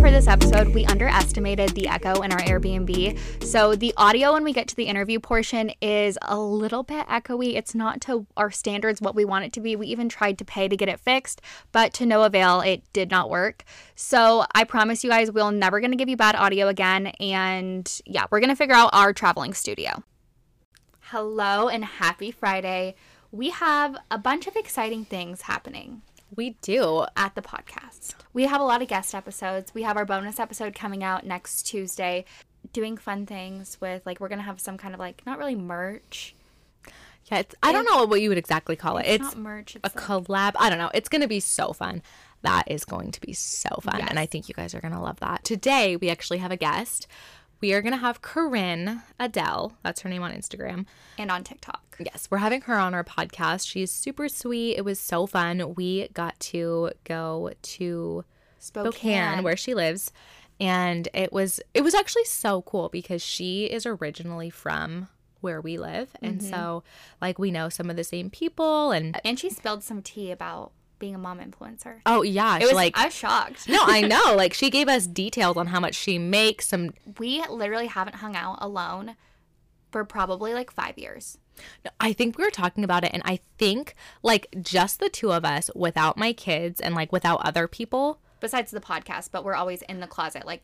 For this episode we underestimated the echo in our Airbnb. So, the audio when we get to the interview portion is a little bit echoey. It's not to our standards what we want it to be. We even tried to pay to get it fixed, but to no avail, it did not work. So, I promise you guys, we're never going to give you bad audio again. And yeah, we're going to figure out our traveling studio. Hello and happy Friday. We have a bunch of exciting things happening We do. at the podcast. We have a lot of guest episodes. We have our bonus episode coming out next Tuesday, doing fun things with like we're gonna have some kind of like not really merch. Yeah, it's, I don't know what you would exactly call it. It's, It's, not merch. a It's like, collab. I don't know. It's to be so fun. That is going to be so fun. And I think you guys are to love that. Today, we actually have a guest. We are going to have Kurin Adele. That's her name on Instagram. and on TikTok. Yes, we're having her on our podcast. She's super sweet. It was so fun. We got to go to Spokane, Spokane, where she lives, and it was it was actually so cool because she is originally from where we live, and mm-hmm. so like we know some of the same people, and and she spilled some tea about being a mom influencer. oh yeah, It was like I was shocked. no, I know, like she gave us details on how much she makes. Some We literally haven't hung out alone for probably like five years. I think we were talking about it, and I think like just the two of us without my kids and like without other people. Besides the podcast, but we're always in the closet. Like,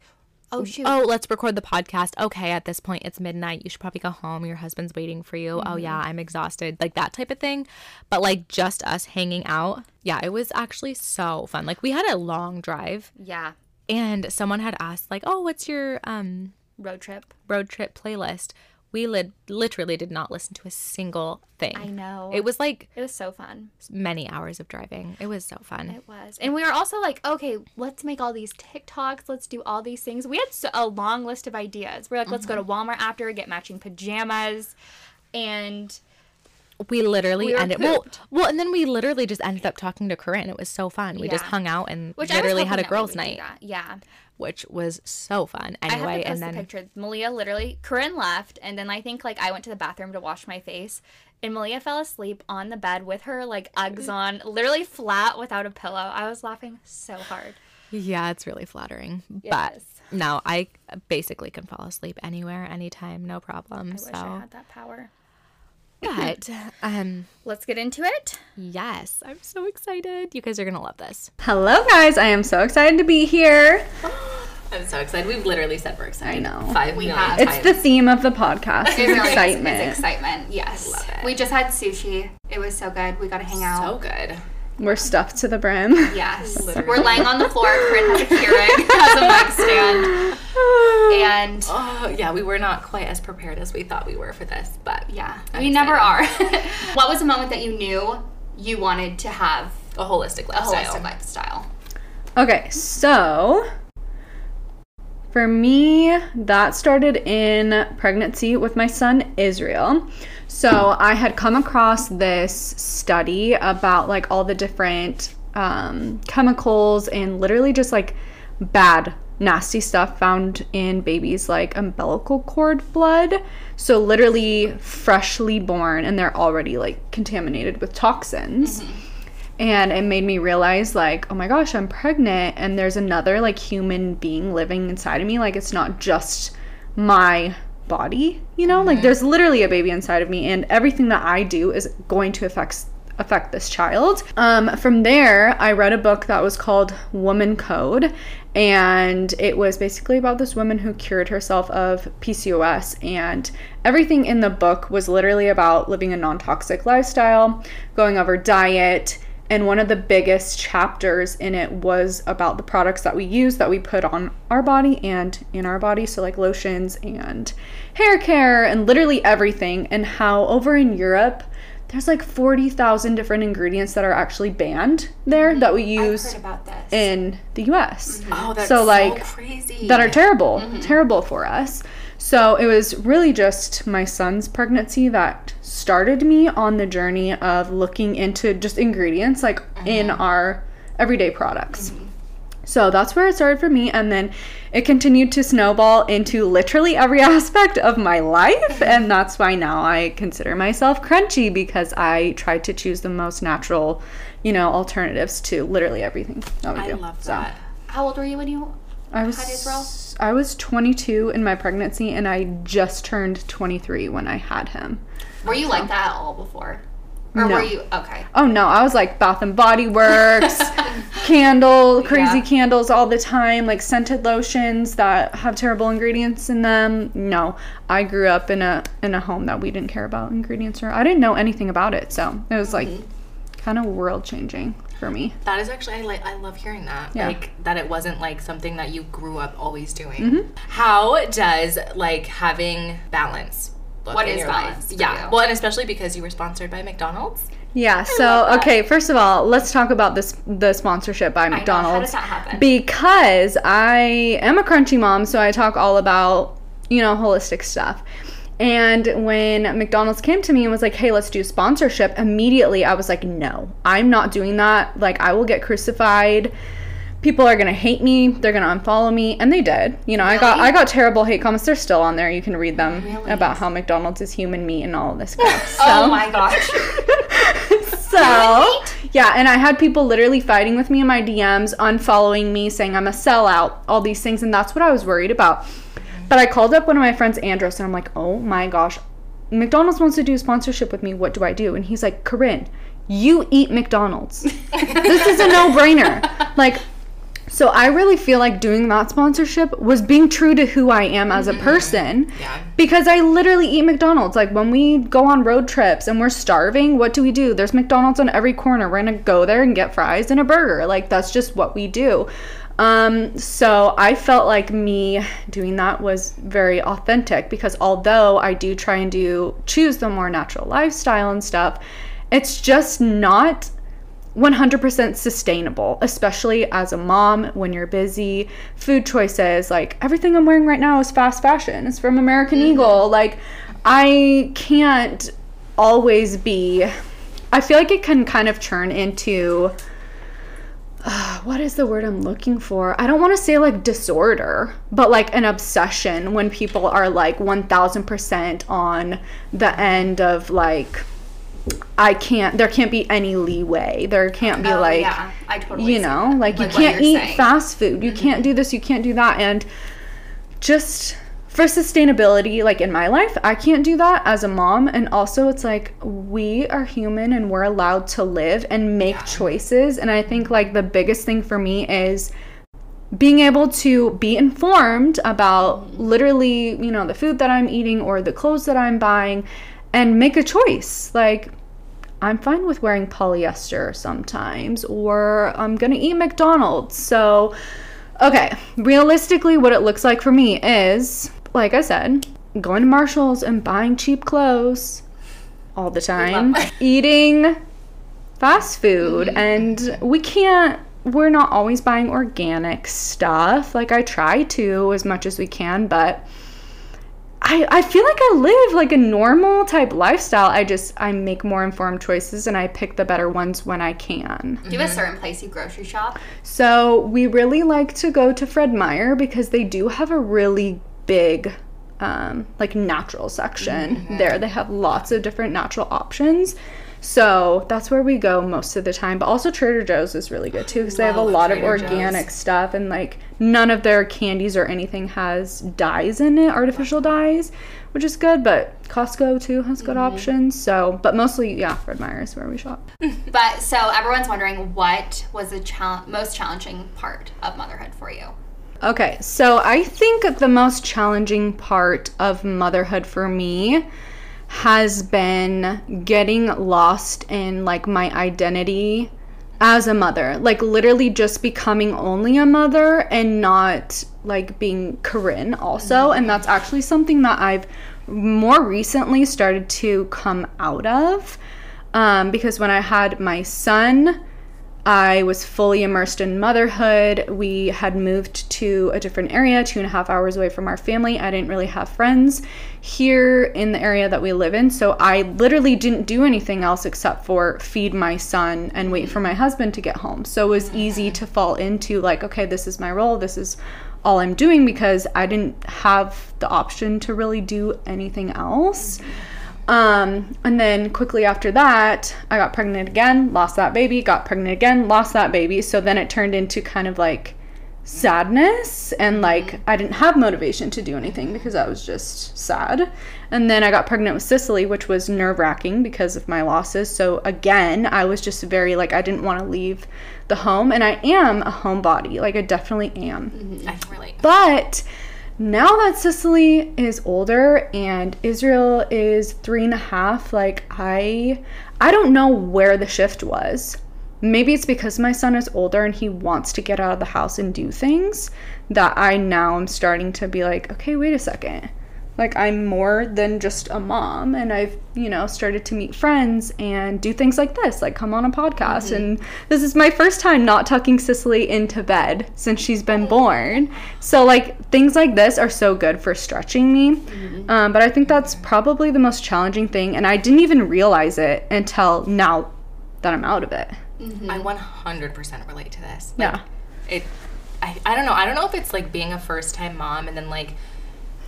oh shoot, Oh, let's record the podcast. Okay, at this point it's midnight. You should probably go home. Your husband's waiting for you. Oh yeah, I'm exhausted. Like that type of thing. But like just us hanging out. Yeah, it was actually so fun. Like we had a long drive yeah, and someone had asked like, "Oh, what's your um road trip. road trip playlist?" We lit literally did not listen to a single thing. I know. It was like It was so fun. many hours of driving. It was so fun. It was. And we were also like, okay, let's make all these TikToks. Let's do all these things. We had so, a long list of ideas. We're like, let's go to Mm-hmm. Walmart after, get matching pajamas. And we literally We ended well, well, and then we literally just ended up talking to Kurin. It was so fun. We just hung out and which literally had a girls' night. Yeah. which was so fun. I have Anyway, to and the then picture. Malia literally, Kurin left, and then I think like I went to the bathroom to wash my face, and Malia fell asleep on the bed with her like Uggs on, literally flat without a pillow. I was laughing so hard. yeah, it's really flattering. Yes. But no, I basically can fall asleep anywhere, anytime, no problem. I so, wish I had that power. But um, Let's get into it. yes, I'm so excited. You guys are gonna love this. Hello, guys. I am so excited to be here. I'm so excited. We've literally said we're excited. I know. Five We million have. It's the theme of the podcast. It really excitement. It's excitement. Yes. Love it. We just had sushi. It was so good. We got to hang out. so good. We're stuffed to the brim. Yes. Literally. We're laying on the floor. Corinne has a Keurig, has a mic stand. And Oh yeah, we were not quite as prepared as we thought we were for this, but yeah, I'm we never are. what was a moment that you knew you wanted to have a holistic a holistic lifestyle? Okay, so for me, that started in pregnancy with my son Israel. So I had come across this study about like all the different um, chemicals and literally just like bad, nasty stuff found in babies like umbilical cord blood. So literally freshly born and they're already like contaminated with toxins. And it made me realize like oh my gosh i'm pregnant and there's another like human being living inside of me. Like it's not just my body you know? Like there's literally a baby inside of me and everything that i do is going to affect affect this child. Um, from there i read a book that was called woman code and it was basically about this woman who cured herself of pcos and everything in the book was literally about living a non-toxic lifestyle going over diet and one of the biggest chapters in it was about the products that we use that we put on our body and in our body. So, like lotions and hair care and literally everything. And how over in Europe, there's like 40,000 different ingredients that are actually banned there that we Mm-hmm. I've use about this. in the US oh, that's so, so, like, crazy. that are terrible, Mm-hmm. terrible for us. So it was really just my son's pregnancy that started me on the journey of looking into just ingredients like in Mm-hmm. our everyday products. So that's where it started for me. And then it continued to snowball into literally every aspect of my life. And that's why now I consider myself crunchy because I tried to choose the most natural, you know, alternatives to literally everything I do. love So that. How old were you when you I was Had Israel? I was 22 in my pregnancy and I just turned 23 when I had him. were you like that all before? Or No. were you okay? Oh no, I was like Bath and Body Works, candle, crazy Yeah. candles all the time, like scented lotions that have terrible ingredients in them. No, I grew up in a in a home that we didn't care about ingredients or I didn't know anything about it, so it was like mm-hmm. kind of world changing for me. That is actually I like I love hearing that. Yeah. Like that it wasn't like something that you grew up always doing. Mm-hmm. How does like having balance look What in is your balance life? Yeah. you? Well, and especially because you were sponsored by McDonald's. Yeah, so okay, first of all, let's talk about this the sponsorship by I know, McDonald's. how does that happen? because I am a crunchy mom, so I talk all about, you know, holistic stuff. And when McDonald's came to me and was like, hey, let's do sponsorship, immediately I was like, no, I'm not doing that. Like, I will get crucified. People are gonna hate me. They're gonna unfollow me, and they did. You know, I got I got terrible hate comments. They're still on there. You can read them Really? about how McDonald's is human meat and all of this stuff. So. oh my gosh. So, yeah, and I had people literally fighting with me in my DMs, unfollowing me, saying I'm a sellout, all these things, and that's what I was worried about. But I called up one of my friends, Andros, and I'm like, oh my gosh, McDonald's wants to do a sponsorship with me. What do I do? And he's like, Kurin, you eat McDonald's. this is a no brainer. Like, so I really feel like doing that sponsorship was being true to who I am as a mm-hmm. person. Yeah. Because I literally eat McDonald's. Like when we go on road trips and we're starving, what do we do? There's McDonald's on every corner. We're gonna go there and get fries and a burger. Like that's just what we do. Um, so I felt like me doing that was very authentic because although I do try and do choose the more natural lifestyle and stuff, it's just not 100% sustainable, especially as a mom when you're busy. Food choices, like everything I'm wearing right now is fast fashion. It's from American Eagle. Like, I can't always be. I feel like it can kind of turn into. Uh, what is the word I'm looking for? I don't want to say like disorder, but like an obsession when people are like 1000% on the end of like I can't there can't be any leeway. There can't be Oh, like yeah, totally you know, like, Like you can't eat saying. Mm-hmm. fast food. You can't do this, you can't do that and just for sustainability like in my life, I can't do that as a mom and also it's like we are human and we're allowed to live and make choices and I think like the biggest thing for me is being able to be informed about mm-hmm. literally, you know, the food that I'm eating or the clothes that I'm buying and make a choice. Like, I'm fine with wearing polyester sometimes, or I'm gonna eat McDonald's. So, okay, realistically, what it looks like for me is, like I said, going to Marshall's and buying cheap clothes all the time, eating fast food mm-hmm. and we can't we're not always buying organic stuff like i try to as much as we can but I, I feel like I live like a normal type lifestyle. I just I make more informed choices and I pick the better ones when I can. Do you have a mm-hmm. certain place you grocery shop? So we really like to go to Fred Meyer because they do have a really big um, like natural section there. They have lots of different natural options. So that's where we go most of the time. But also Trader Joe's is really good too because they have a lot of organic Joe's. stuff and like none of their candies or anything has dyes in it, artificial dyes, which is good. But Costco too has good options. So, but mostly yeah, Fred Meyer is where we shop. But so everyone's wondering what was the chal- most challenging part of motherhood for you? Okay, so I think the most challenging part of motherhood for me has been getting lost in like my identity as a mother. Like literally just becoming only a mother and not like being Kurin also. And that's actually something that I've more recently started to come out of. um, because when I had my son, I was fully immersed in motherhood. We had moved to a different area, two and a half hours away from our family. I didn't really have friends here in the area that we live in. So I literally didn't do anything else except for feed my son and wait for my husband to get home. So it was easy to fall into, like, okay, this is my role. This is all I'm doing because I didn't have the option to really do anything else. Um, and then quickly after that, I got pregnant again, lost that baby, got pregnant again, lost that baby. So then it turned into kind of like sadness and like I didn't have motivation to do anything because I was just sad. And then I got pregnant with Cicely, which was nerve wracking because of my losses. So again, I was just very like I didn't want to leave the home, and I am a homebody. Like I definitely am. I can relate. But now that Cicely is older and Israel is three and a half, like I I don't know where the shift was. Maybe it's because my son is older and he wants to get out of the house and do things that I now am starting to be like, okay, wait a second. Like I'm more than just a mom and I've, you know, started to meet friends and do things like this, like come on a podcast. Mm-hmm. And this is my first time not tucking Cicely into bed since she's been mm-hmm. born. So like things like this are so good for stretching me. Mm-hmm. Um, but I think that's probably the most challenging thing and I didn't even realize it until now that I'm out of it. I 100% relate to this. Yeah. It, I, I don't know. I don't know if it's like being a first time mom and then like,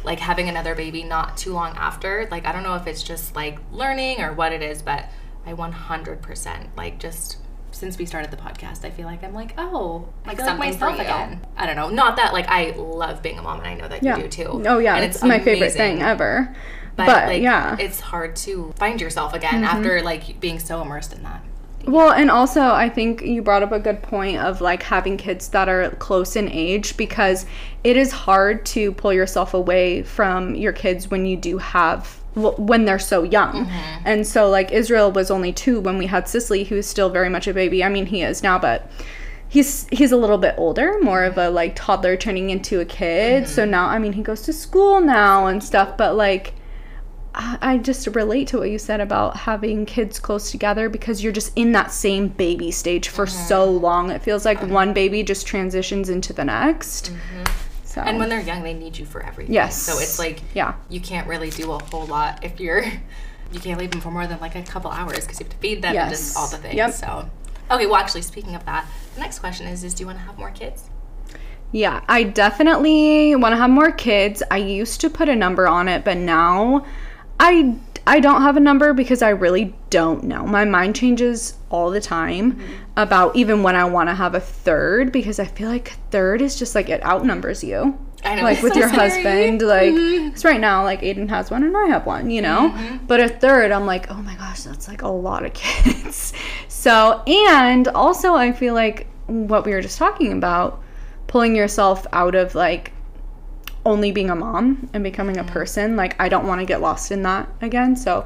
like having another baby not too long after. Like, I don't know if it's just like learning or what it is, but I 100% like just since we started the podcast, I feel like I'm like, oh, I Like feel like myself again. I don't know. Not that like I love being a mom, and I know that Yeah. you do too. Oh yeah, and it's, my favorite thing ever. But, But, like, yeah. Mm-hmm. it's hard to find yourself again after like being so immersed in that. Well, and also I think you brought up a good point of like having kids that are close in age because it is hard to pull yourself away from your kids when you do have when they're so young. Mm-hmm. And so like Israel was only 2 when we had Cicely who's still very much a baby. I mean, he is now, but he's he's a little bit older, more of a like toddler turning into a kid. So mm-hmm. now I mean, he goes to school now and stuff, but like I I just relate to what you said about having kids close together because you're just in that same baby stage for mm-hmm. so long. It feels like one baby just transitions into the next. Mm-hmm. So And when they're young, they need you for everything. Yes. So it's like Yeah. you can't really do a whole lot if you're you can't leave them for more than like a couple hours because you have to feed them and just all the things. Yep. So okay, well actually speaking of that, the next question is is do you want to have more kids? Yeah, I definitely want to have more kids. I used to put a number on it, but now I I don't have a number because I really don't know. My mind changes all the time mm-hmm. about even when I want to have a third because I feel like third is just like it outnumbers you. I know, Like with so your scary. husband, like because right now, like Aiden has one and I have one, you know. Mm-hmm. But a third, I'm like, oh my gosh, that's like a lot of kids. so and also, I feel like what we were just talking about, pulling yourself out of like only being a mom and becoming a person. Like I don't want to get lost in that again. So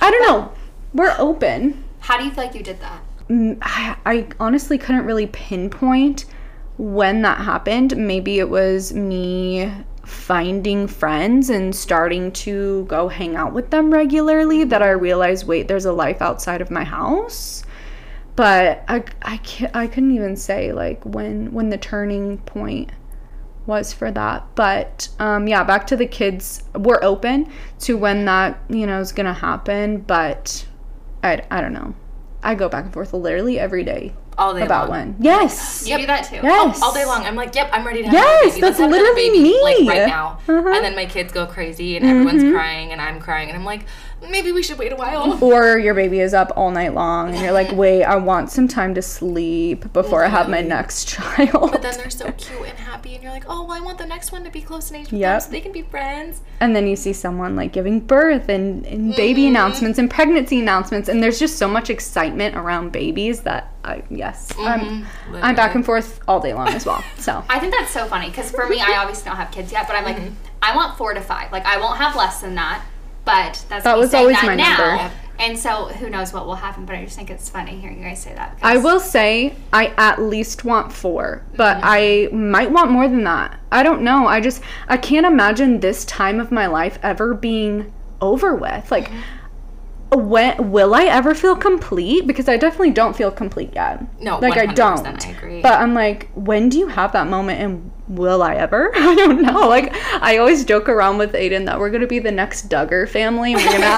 I don't know. We're open. How do you feel like you did that? Mm, I, I honestly couldn't really pinpoint when that happened. Maybe it was me finding friends and starting to go hang out with them regularly that I realized wait, there's a life outside of my house. But I, I, can't, I couldn't even say like when when the turning point was for that. But um, yeah, back to the kids. We're open to when that you know is gonna happen, but I, I don't know. I go back and forth literally every day All day about long. when. Yes. You do that too. Yes. All day long. I'm like, yep, I'm ready to have Yes, baby. That's literally baby, Like right now. Uh-huh. Mm-hmm. And then my kids go crazy and everyone's crying and I'm crying and I'm like, maybe we should wait a while. Or your baby is up all night long and you're like, wait, I want some time to sleep before I have my next child. But then they're so cute and happy and you're like, oh, well, I want the next one to be close in age with Yep. them so they can be friends. and then you see someone like giving birth and, and baby Mm-hmm. announcements and pregnancy announcements and there's just so much excitement around babies that I yes I'm I'm back and forth all day long as well so I think that's so funny because for me, I obviously don't have kids yet, but I'm like, I want four to five. Like, I won't have less than that, but that's That was always that my now. number. And so, who knows what will happen? But I just think it's funny hearing you guys say that. I will say I at least want four but mm-hmm. I might want more than that I don't know I just I can't imagine this time of my life ever being over with like mm-hmm. when will I ever feel complete? Because I definitely don't feel complete yet. No, like I 100%, don't. I agree. But I'm like, when do you have that moment, and will I ever? I don't know. Like I always joke around with Aiden that we're gonna be the next Duggar family. We're gonna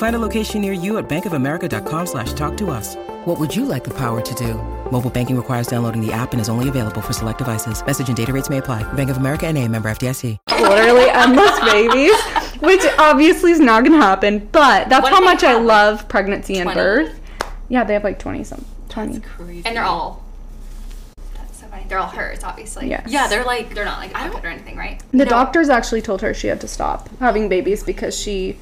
Find a location near you at bankofamerica.com slash talk to us. What would you like the power to do? Mobile banking requires downloading the app and is only available for select devices. Message and data rates may apply. Bank of America and a member FDIC. literally endless babies, which obviously is not gonna happen. But that's What how do they much I have? love pregnancy and 20? birth. Yeah, they have like twenty some twenty. Crazy. And they're all. That's so funny. They're all hers, obviously. Yes. yeah, they're like They're not like I adopted don't- or anything, right? The doctors actually told her she had to stop having babies because she,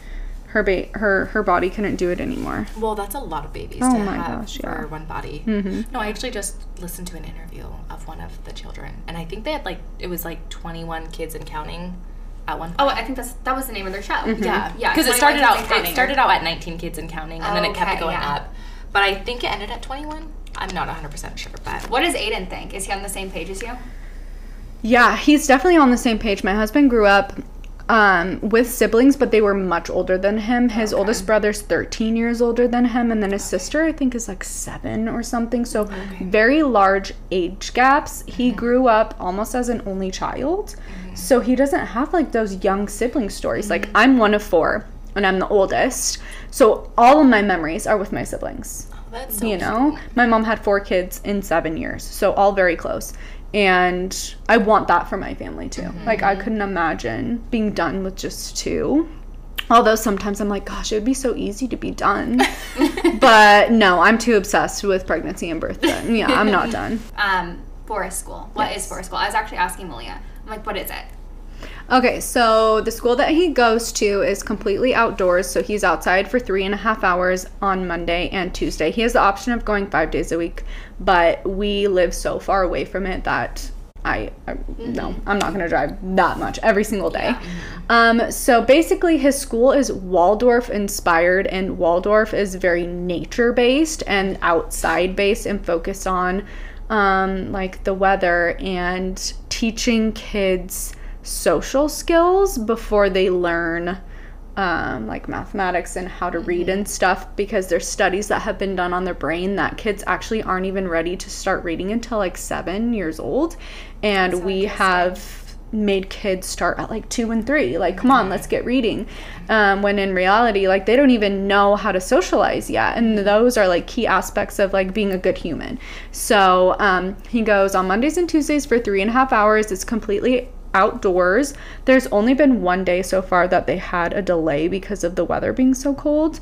her ba- her her body couldn't do it anymore. Well, that's a lot of babies Oh to my have gosh, for one body. Mm-hmm. No, I actually just listened to an interview of one of the children, and I think they had like it was like 21 kids and counting at one oh, point. Oh, I think that's that was the name of their show. Mm-hmm. yeah, yeah. Because it started out it started out at 19 kids and counting, and then it kept Okay, going yeah. up. But I think it ended at 21. I'm not 100 percent sure, but What does Aiden think? Is he on the same page as you? Yeah, he's definitely on the same page. My husband grew up um, with siblings, but they were much older than him. His oldest brother's 13 years older than him, and then his sister, I think, is like seven or something. So, very large age gaps. He grew up almost as an only child. So, he doesn't have like those young sibling stories. Like, I'm one of four, and I'm the oldest. So, all of my memories are with my siblings that's so you know my mom had four kids in seven years so all very close and i want that for my family too like i couldn't imagine being done with just two although sometimes i'm like gosh it would be so easy to be done but no i'm too obsessed with pregnancy and birth that- yeah i'm not done Um, Forest School. What is Forest School? I was actually asking Malia. I'm like, what is it? Okay, so the school that he goes to is completely outdoors. So he's outside for three and a half hours on Monday and Tuesday. He has the option of going five days a week, but we live so far away from it that I, I no, I'm not going to drive that much every single day. Um, so basically, his school is Waldorf inspired, and Waldorf is very nature based and outside based and focused on um, like the weather and teaching kids social skills before they learn um, like mathematics and how to read and stuff because there's studies that have been done on their brain that kids actually aren't even ready to start reading until like seven years old. And we have made kids start at like two and three. Like come on let's get reading. Um, when in reality like they don't even know how to socialize yet. And those are like key aspects of like being a good human. So um, he goes on mondays and tuesdays for three and a half hours it's completely outdoors. There's only been one day so far that they had a delay because of the weather being so cold.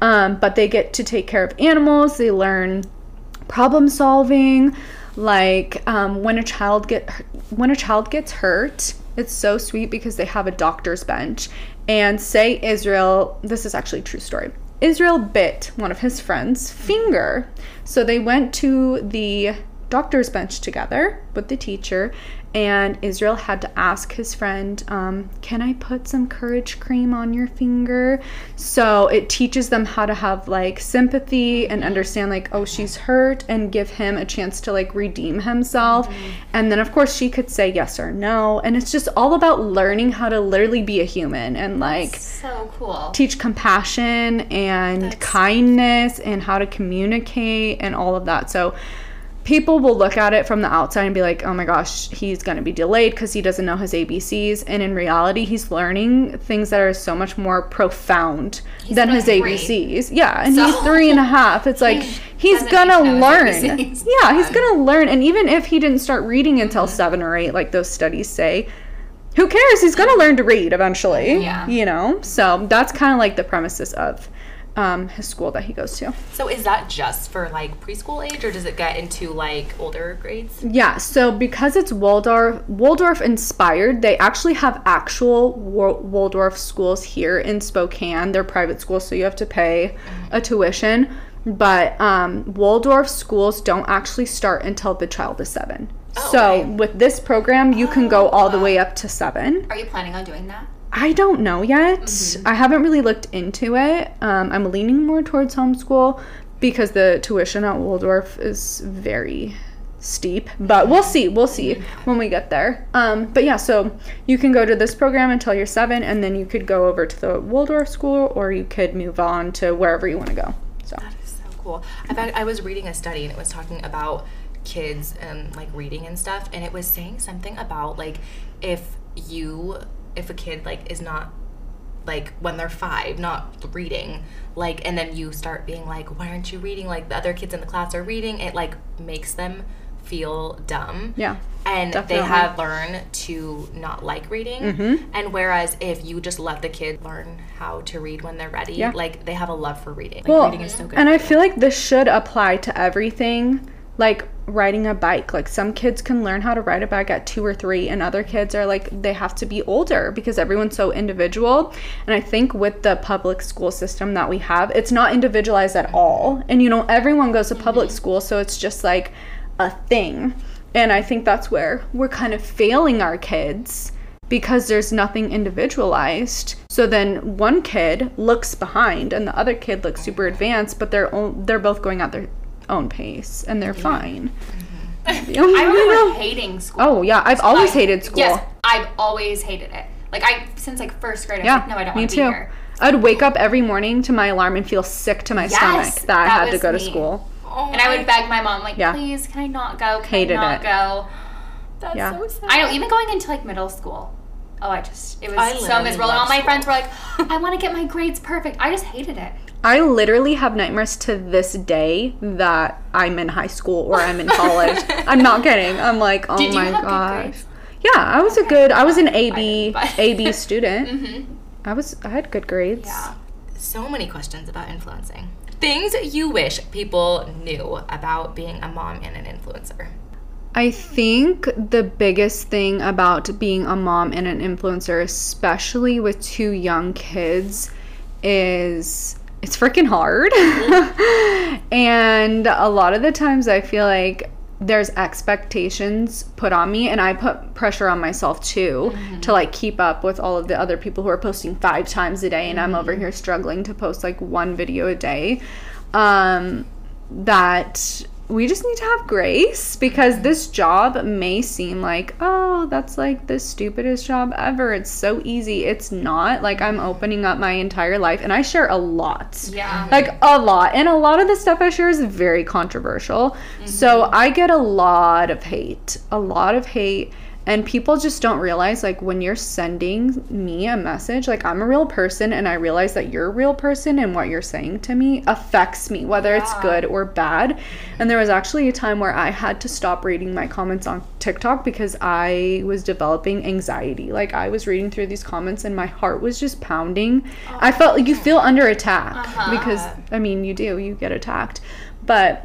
Um, but they get to take care of animals. They learn problem solving. Like um, when a child get when a child gets hurt it's so sweet because they have a doctor's bench. And say israel this is actually true story. Israel bit one of his friends finger. So they went to the doctor's bench together with the teacher and Israel had to ask his friend, um, Can I put some courage cream on your finger? So it teaches them how to have like sympathy and understand, like, oh, she's hurt, and give him a chance to like redeem himself. And then, of course, she could say yes or no. And it's just all about learning how to literally be a human and like So cool. teach compassion and kindness and how to communicate and all of that. So people will look at it from the outside and be like, "Oh my gosh, he's going to be delayed because he doesn't know his ABCs." And in reality, he's learning things that are so much more profound than his three. ABCs. Yeah, and So- he's three and a half. It's like he's gonna learn. Yeah, he's gonna learn. And even if he didn't start reading until seven or eight, like those studies say, who cares? He's gonna learn to read eventually. Yeah. You know? So that's kind of like the premises of um, his school that he goes to. So is that just for like preschool age, or does it get into like older grades? Yeah, so because it's Waldorf Waldorf inspired, they actually have actual Waldorf schools here in Spokane. They're private schools, so you have to pay a tuition. But um, Waldorf schools don't actually start until the child is seven. so with this program, you can go all the way up to seven. Are you planning on doing that? I don't know yet. I haven't really looked into it. Um, I'm leaning more towards homeschool because the tuition at Waldorf is very steep. But we'll see. We'll see when we get there. Um, but yeah, so you can go to this program until you're seven, and then you could go over to the Waldorf school, or you could move on to wherever you want to go. So that is So cool. I fact, I was reading a study and it was talking about kids and like reading and stuff, and it was saying something about like if you if a kid like is not like when they're five not reading like and then you start being like why aren't you reading like the other kids in the class are reading it like makes them feel dumb Yeah, and definitely. they have learned to not like reading Mm-hmm. and whereas if you just let the kid learn how to read when they're ready Yeah. like they have a love for reading like Well, reading is so good And I feel like this should apply to everything, like riding a bike. Like some kids can learn how to ride a bike at two or three, and other kids are like they have to be older because everyone's so individual. And I think with the public school system that we have, it's not individualized at all. And you know, everyone goes to public mm-hmm. school, so it's just like a thing. And I think that's where we're kind of failing our kids because there's nothing individualized. So then one kid looks behind and the other kid looks super advanced, but they're own, they're both going at their own pace and they're fine. Mm-hmm. I remember hating school. Oh yeah, I've always Like, hated school. Yes, I've always hated it. Like I since like first grade, I was yeah, like, no, I don't me want to too. be here. I'd wake up every morning to my alarm and feel sick to my Yes, stomach that, I had to was go to me. school. and I would beg my mom, like, Yeah. please, can I not go? Can Hated I not it. go? That's Yeah. so sad. I know, even going into like middle school. Oh, I just it was I so literally miserable. And all my school. friends were like, I want to get my grades perfect. I just hated it. I literally have nightmares to this day that I'm in high school or I'm in college. I'm not kidding. I'm like, oh Did my gosh. Yeah, I was a good. I was an AB AB student. Mm-hmm. I was. I had good grades. Yeah. so many questions about influencing. Things you wish people knew about being a mom and an influencer. I think the biggest thing about being a mom and an influencer, especially with two young kids, is it's freaking hard. and a lot of the times I feel like there's expectations put on me and I put pressure on myself too to like keep up with all of the other people who are posting 5 times a day and I'm over here struggling to post like one video a day. Um that we just need to have grace because this job may seem like, oh, that's like the stupidest job ever. It's so easy. It's not. Like, I'm opening up my entire life and I share a lot. Yeah. Like, a lot. And a lot of the stuff I share is very controversial. Mm-hmm. So, I get a lot of hate. A lot of hate. And people just don't realize, like, when you're sending me a message, like, I'm a real person and I realize that you're a real person and what you're saying to me affects me, whether it's good or bad. And there was actually a time where I had to stop reading my comments on TikTok because I was developing anxiety. Like, I was reading through these comments and my heart was just pounding. I felt like you oh. feel under attack uh-huh. because, I mean, you do, you get attacked. But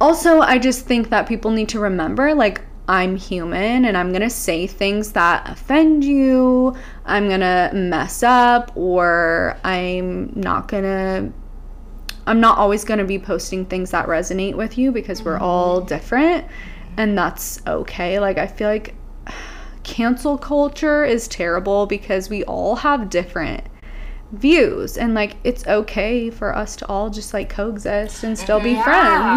also i just think that people need to remember like i'm human and i'm gonna say things that offend you i'm gonna mess up or i'm not gonna i'm not always gonna be posting things that resonate with you because we're mm-hmm. all different and that's okay. Like i feel like cancel culture is terrible because we all have different views and like it's okay for us to all just like coexist and still be Yeah.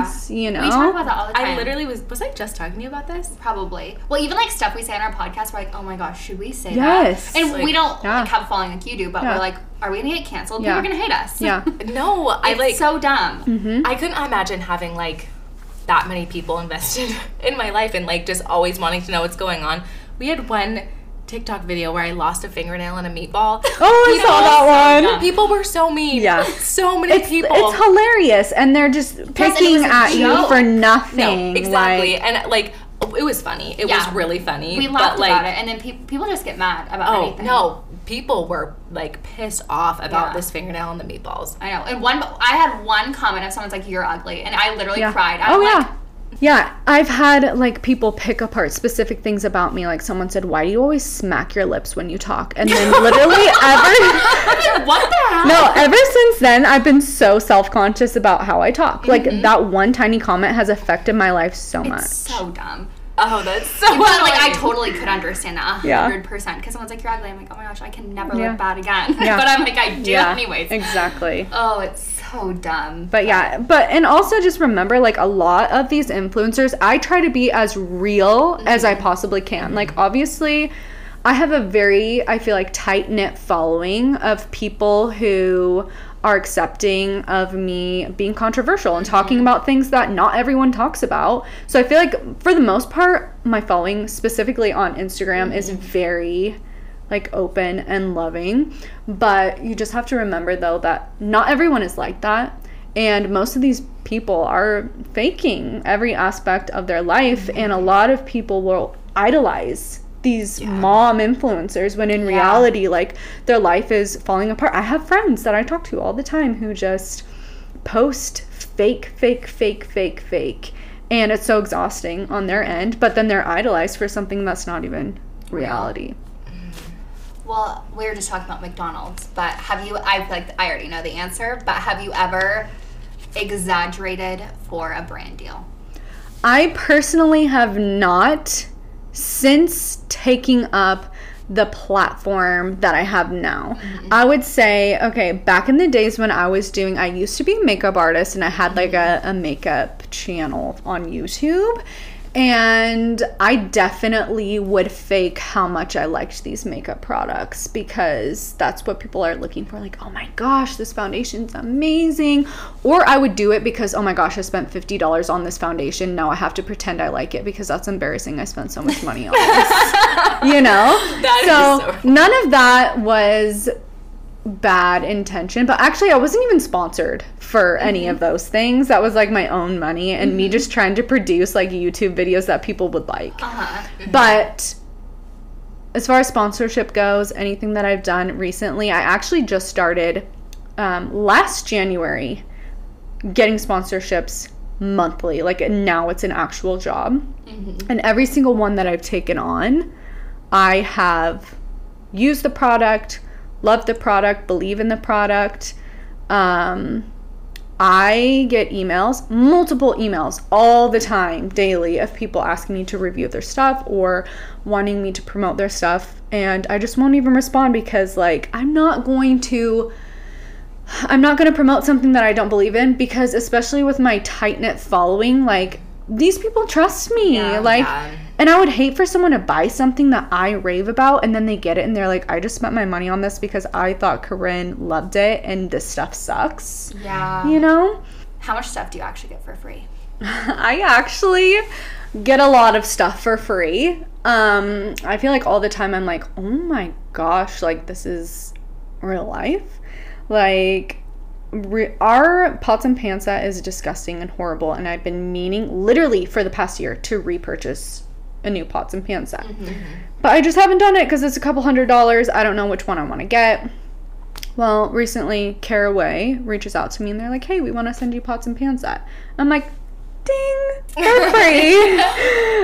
friends you know We talk about that all the time. I literally was was I just talking to you about this? Probably. Well, even like stuff we say on our podcast, we're like, oh my gosh, should we say Yes. that? And we don't Yeah. like have a following like you do, but Yeah. we're like, are we gonna get canceled? Yeah. People are gonna hate us. yeah No, I it's like so dumb. Mm-hmm. I couldn't imagine having like that many people invested in my life and like just always wanting to know what's going on. We had one TikTok video where I lost a fingernail in a meatball. oh i saw that one People were so mean. Yeah. So many it's, people. it's hilarious and they're just it picking was a at you joke. for no, nothing exactly. like and like it was funny. It Yeah. was really funny. We but, laughed like, about it, and then pe- people just get mad about Oh anything. no, people were like pissed off about Yeah. this fingernail and the meatballs. I know. And one, I had one comment of someone's like, "You're ugly," and I literally Yeah. cried. I'm oh like, yeah. Yeah, I've had like people pick apart specific things about me. Like someone said, "Why do you always smack your lips when you talk?" And then literally ever what the hell? No, ever since then I've been so self-conscious about how I talk. Mm-hmm. Like that one tiny comment has affected my life so much. So dumb. Oh, that's so. But like, I totally could understand that Yeah. hundred percent. Because someone's like, "You're ugly," I'm like, "Oh my gosh, I can never Yeah. look bad again." Yeah. but I'm like, I do yeah, anyways. Exactly. Oh, it's so dumb. But yeah, but and also just remember like a lot of these influencers, I try to be as real as I mm-hmm. possibly can. Like mm-hmm. obviously, I have a very I feel like tight-knit following of people who are accepting of me being controversial and talking mm-hmm. about things that not everyone talks about. So I feel like for the most part, my following specifically on Instagram is very like open and loving. But you just have to remember though that not everyone is like that. And most of these people are faking every aspect of their life. And a lot of people will idolize these mom influencers when in reality, like their life is falling apart. I have friends that I talk to all the time who just post fake, fake, fake, fake, fake. And it's so exhausting on their end, but then they're idolized for something that's not even reality. Well, we were just talking about McDonald's, but have you? I like I already know the answer, but have you ever exaggerated for a brand deal? I personally have not since taking up the platform that I have now. Mm-hmm. I would say, okay, back in the days when I was doing, I used to be a makeup artist and I had like mm-hmm. a, a makeup channel on YouTube. And I definitely would fake how much I liked these makeup products because that's what people are looking for. Like, oh my gosh, this foundation's amazing. Or I would do it because, oh my gosh, I spent $50 on this foundation. Now I have to pretend I like it because that's embarrassing. I spent so much money on this. you know? That is so none of that was bad intention but actually i wasn't even sponsored for any of mm-hmm. those things. That was like my own money and me mm-hmm. just trying to produce like youtube videos that people would like. Uh-huh. Mm-hmm. But as far as sponsorship goes anything that i've done recently i actually just started um, last january getting sponsorships monthly. Like now it's an actual job. And every single one that i've taken on i have used the product love the product believe in the product um, i get emails multiple emails all the time daily of people asking me to review their stuff or wanting me to promote their stuff and i just won't even respond because like i'm not going to I'm not going to promote something that I don't believe in because especially with my tight-knit following, like these people trust me. like yeah. And I would hate for someone to buy something that I rave about and then they get it and they're like I just spent my money on this because I thought Kurin loved it and this stuff sucks. Yeah. You know? How much stuff do you actually get for free? I actually get a lot of stuff for free. Um, I feel like all the time I'm like, oh my gosh, like this is real life. Like, re- our pots and pans set is disgusting and horrible, and I've been meaning literally for the past year to repurchase a new pots and pans set. Mm-hmm, mm-hmm. But I just haven't done it because it's a couple hundred dollars. I don't know which one I want to get. Well, recently, Caraway reaches out to me and they're like, hey, we want to send you pots and pans set. I'm like, ding, for free.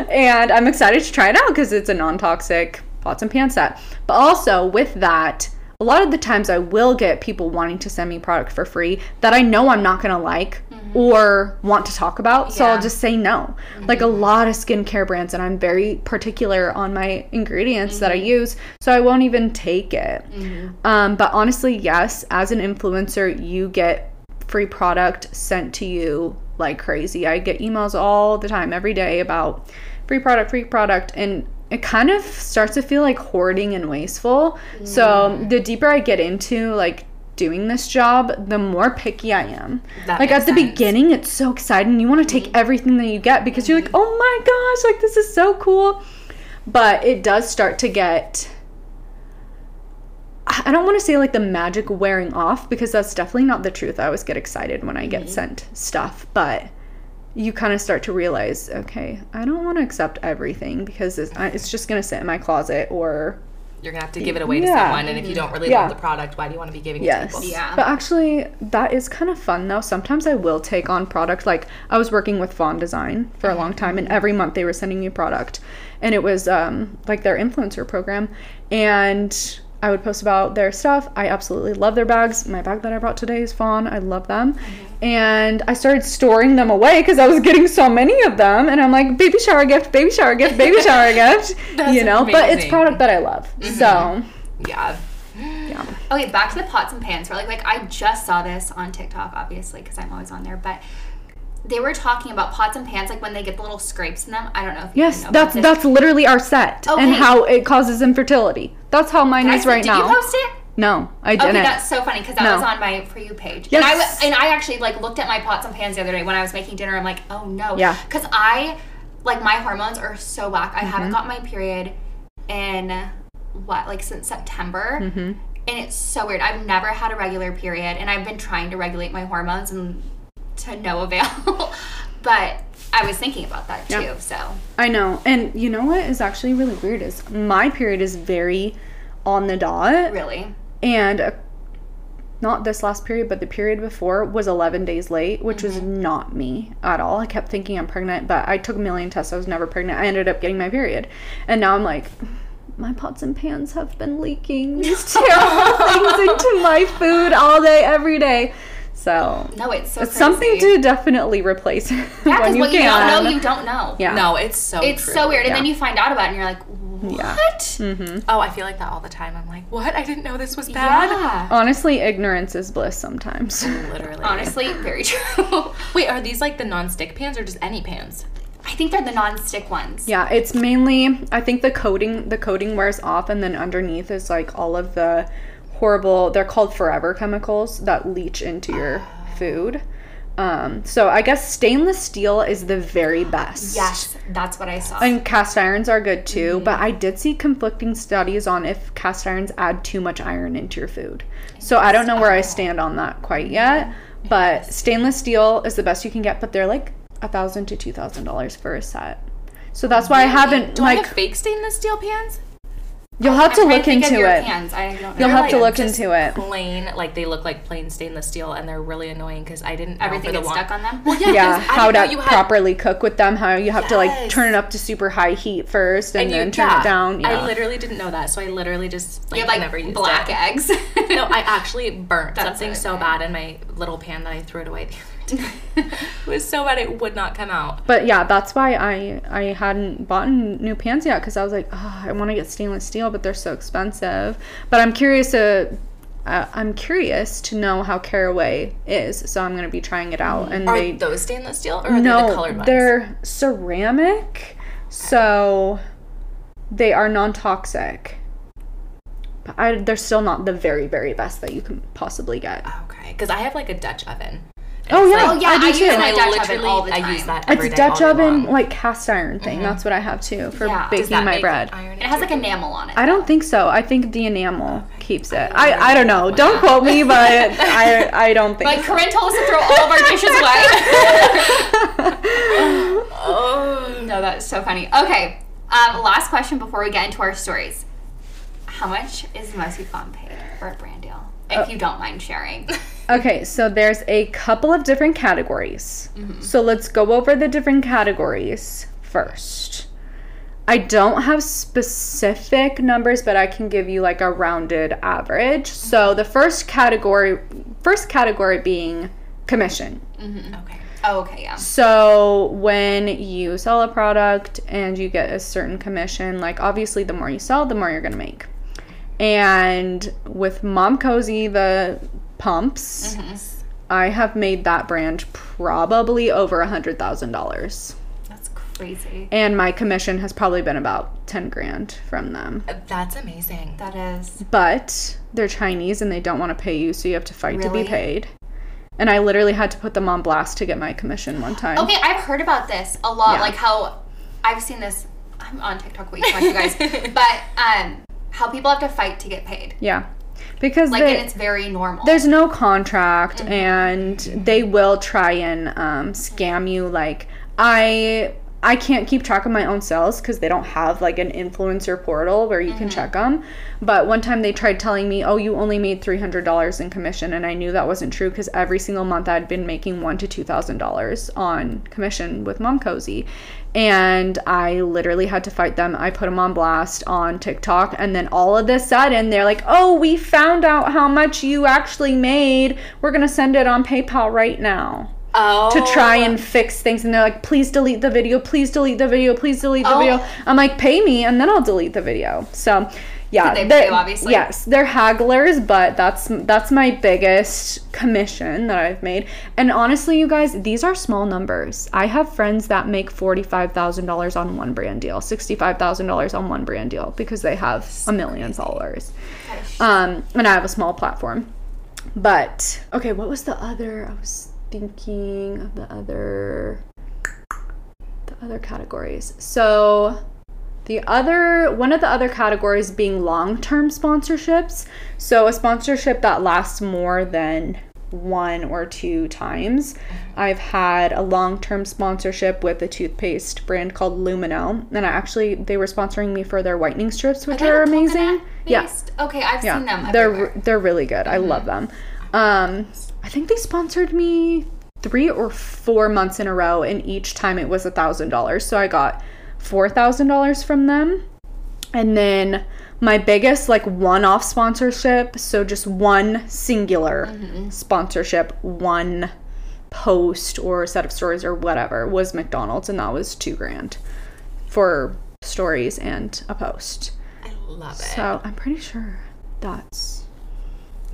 and I'm excited to try it out because it's a non toxic pots and pans set. But also, with that, a lot of the times I will get people wanting to send me product for free that I know I'm not going to like or want to talk about. So I'll just say no. Mm-hmm. Like a lot of skincare brands, and I'm very particular on my ingredients that I mm-hmm. use. So I won't even take it. Mm-hmm. Um, but honestly, yes, as an influencer, you get free product sent to you like crazy. I get emails all the time, every day about free product, free product. And it kind of starts to feel like hoarding and wasteful. So the deeper I get into like doing this job, the more picky I am. That like at the sense. beginning, it's so exciting. You want to take mm-hmm. everything that you get because you're like, mm-hmm. oh my gosh, like this is so cool. But it does start to get I don't want to say like the magic wearing off because that's definitely not the truth. I always get excited when I get mm-hmm. sent stuff, but you kind of start to realize, okay, I don't want to accept everything because it's, it's just gonna sit in my closet or You're gonna have to give it away to someone, and if you don't really Yeah. love the product, why do you want to be giving it Yes. to people? Yeah. But actually, that is kind of fun though. Sometimes I will take on product. Like I was working with Fawn Design for a long time, and every month they were sending me product, and it was um, like their influencer program, and I would post about their stuff. I absolutely love their bags. My bag that I brought today is Fawn. I love them, mm-hmm. and I started storing them away because I was getting so many of them, and I'm like, baby shower gift, baby shower gift, baby shower gift, you know. But it's product that I love, mm-hmm. so Yeah. Yeah. Okay, back to the pots and pans. For like, like I just saw this on TikTok, obviously, because I'm always on there. But they were talking about pots and pans, like when they get the little scrapes in them. I don't know if you Yes, know that's that's literally our set and how it causes infertility. That's how mine is right did now. Did you post it? No, I Okay, didn't. Okay, that's so funny because that No. was on my for you page. Yes. And I and I actually like looked at my pots and pans the other day when I was making dinner. I'm like, oh no, Yeah. because I like my hormones are so whack. I Mm-hmm. haven't got my period in what like since September. Mm-hmm. And it's so weird. I've never had a regular period, and I've been trying to regulate my hormones, and to no avail. but I was thinking about that too. Yeah. So I know. And you know what is actually really weird is my period is very on the dot really, and uh, not this last period but the period before was 11 days late which was Mm-hmm. not me at all i kept thinking i'm pregnant but i took a million tests i was never pregnant i ended up getting my period and now i'm like my pots and pans have been leaking these terrible things into my food all day every day so no, it's so it's something to definitely replace yeah. when Because you what you can don't know, you don't know. yeah No, it's so It's true. so weird, and then you find out about it, and you're like, what? Yeah. what? Mm-hmm. Oh, I feel like that all the time. I'm like, what? I didn't know this was bad. Yeah. honestly ignorance is bliss sometimes Literally. Honestly, very true. Wait, are these like the non-stick pans or just any pans? I think they're the non-stick ones. Yeah, it's mainly I think the coating the coating wears off and then underneath is like all of the horrible they're called forever chemicals that leach into your food. Um, so I guess stainless steel is the very best. Yes, that's what I saw. And cast irons are good too, but I did see conflicting studies on if cast irons add too much iron into your food. So I don't know where I stand on that quite yet. But stainless steel is the best you can get, but they're like a thousand to two thousand dollars for a set. So that's why I haven't Do I like have fake stainless steel pans? You'll have to look think into it. Pans. I don't know. You'll have to look into it. Plain, like they look like plain stainless steel, and they're really annoying because I didn't Everything for gets stuck on them. Well, yeah, Yeah, 'cause I how to you had- properly cook with them, how you have to like turn it up to super high heat first and, and you- then turn yeah, it down. Yeah. I literally didn't know that, so I literally just like, you have like never used black it. eggs. no, I actually burnt That's something so bad in my little pan that I threw it away the other day. it was so bad it would not come out. But yeah, that's why I I hadn't bought new pans yet because I was like, oh, I want to get stainless steel, but they're so expensive. But I'm curious to. Uh, I'm curious to know how Caraway is, so I'm gonna be trying it out. And Are they those stainless steel or are they no, the colored ones? they're ceramic, so they are non-toxic. But I, they're still not the very very best that you can possibly get. okay, because I have like a Dutch oven. And Oh yeah, like- Oh, yeah, I do I too. use my Dutch oven all the I use that every It's day, Dutch all oven, long. like cast iron thing. That's what I have too for Yeah. Does baking that my make bread. iron it has like enamel on it. I don't think so. I think the enamel keeps it. I, I don't know. Don't quote me, but I I don't think. Like Kurin told us to throw all of our dishes away. oh no, that's so funny. Okay, um, last question before we get into our stories. How much is the most you've gotten paid for a brand deal? If oh. you don't mind sharing. Okay, so there's a couple of different categories. Mm-hmm. So let's go over the different categories first. I don't have specific numbers, but I can give you like a rounded average. So the first category first category being commission. Mm-hmm. Okay. Oh, okay, yeah. So when you sell a product and you get a certain commission, like obviously the more you sell, the more you're gonna make. And with Momcozy, the pumps, I have made that brand probably over a hundred thousand dollars. That's crazy. And my commission has probably been about ten grand from them. That's amazing. That is. But they're Chinese and they don't want to pay you, so you have to fight to be paid. And I literally had to put them on blast to get my commission one time. Okay, I've heard about this a lot. Yeah. Like how I've seen this. I'm on TikTok way too much, you guys. but um, how people have to fight to get paid. Yeah. because Like, they, and it's very normal. there's no contract and they will try and um, scam you like i i can't keep track of my own sales because they don't have like an influencer portal where you can mm-hmm. check them but one time they tried telling me oh you only made $300 in commission and i knew that wasn't true because every single month i'd been making one to two thousand dollars on commission with momcozy and I literally had to fight them. I put them on blast on TikTok, and then all of a sudden they're like, "Oh, we found out how much you actually made. We're gonna send it on PayPal right now." Oh. To try and fix things, and they're like, "Please delete the video. Please delete the video. Please delete the Oh. video." I'm like, "Pay me, and then I'll delete the video." So, yeah, they pay you, obviously? Yes, they're hagglers, but that's that's my biggest commission that I've made. And honestly, you guys, these are small numbers. I have friends that make forty-five thousand dollars on one brand deal, sixty-five thousand dollars on one brand deal because they have a million followers. Um, and I have a small platform. But okay, what was the other? I was thinking of the other the other categories. So the other one of the other categories being long-term sponsorships. So a sponsorship that lasts more than one or two times. I've had a long-term sponsorship with a toothpaste brand called Lumineux, and I actually they were sponsoring me for their whitening strips, which They're are amazing. coconut Yeah. Okay, I've yeah, seen them. they're they're really good. I love them. Um, I think they sponsored me three or four months in a row, and each time it was a thousand dollars. So I got four thousand dollars from them, and then my biggest like one-off sponsorship. So just one singular mm-hmm. sponsorship, one post or set of stories or whatever was McDonald's, and that was two grand for stories and a post. I love it. So I'm pretty sure that's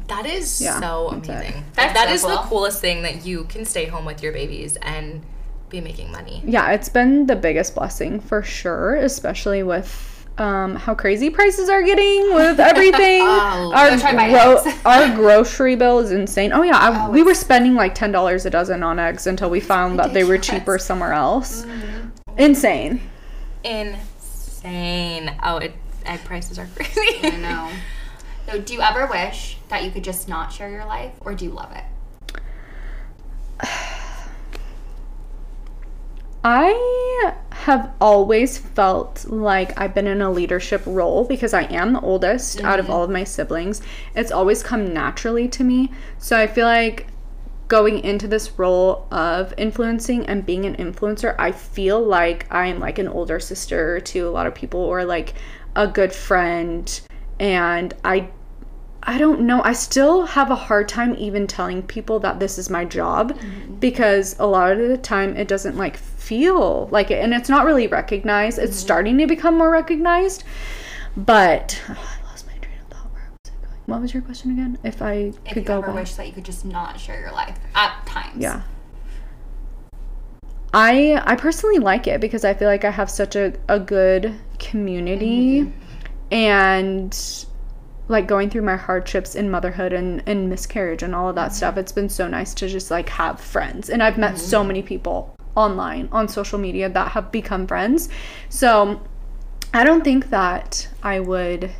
That is Yeah, so amazing. That's That so is the coolest thing that you can stay home with your babies and be making money. yeah, it's been the biggest blessing for sure, especially with um, how crazy prices are getting with everything. Oh, our, go try my gro- our grocery bill is insane. Oh yeah, I, we were spending like ten dollars a dozen on eggs until we found that they were cheaper somewhere else. Mm-hmm. Insane. Insane. Oh, it, egg prices are crazy. I know. So, do you ever wish that you could just not share your life, or do you love it? I have always felt like I've been in a leadership role because I am the oldest out of mm-hmm. all of my siblings. It's always come naturally to me. So I feel like going into this role of influencing and being an influencer, I feel like I am like an older sister to a lot of people or like a good friend and I I don't know. I still have a hard time even telling people that this is my job mm-hmm. because a lot of the time it doesn't like feel like it and it's not really recognized. It's mm-hmm. starting to become more recognized. But oh, I lost my train of thought. Where was it going? What was your question again? If I If could go ever back. wish that you could just not share your life at times. Yeah. I I personally like it because I feel like I have such a, a good community mm-hmm. and like going through my hardships in motherhood and, and miscarriage and all of that stuff, it's been so nice to just like have friends. And I've met so many people online on social media that have become friends. So I don't think that I would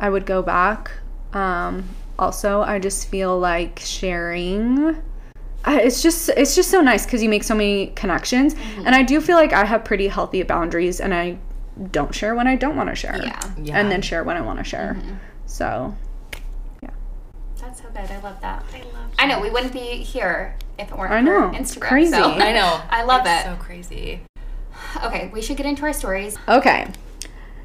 I would go back. Um also I just feel like sharing it's just it's just so nice because you make so many connections and i do feel like i have pretty healthy boundaries and i don't share when i don't want to share Yeah. Yeah. and then share when i want to share mm-hmm. so yeah. That's so good. I love that. I love. that. I know we wouldn't be here if it weren't I know, for Instagram. crazy. So I know. I love It's it. So crazy. Okay, we should get into our stories. okay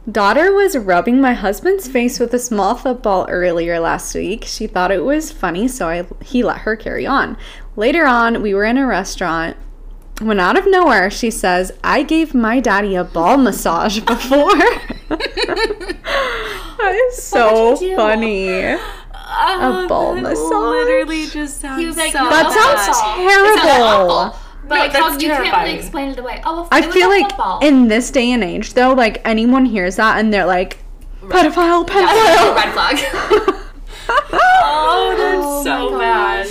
daughter was rubbing my husband's face with a small football earlier last week she thought it was funny so I, he let her carry on later on we were in a restaurant when out of nowhere she says i gave my daddy a ball massage before that is so you do? funny a ball massage Literally just sounds He was like, so no, That sounds awful. terrible. It sounded awful. But No, like, how that's you can't really explain it away. Oh, I it feel like football. in this day and age, though, like anyone hears that and they're like, pedophile, pedophile. red flag. Oh, that's so my bad.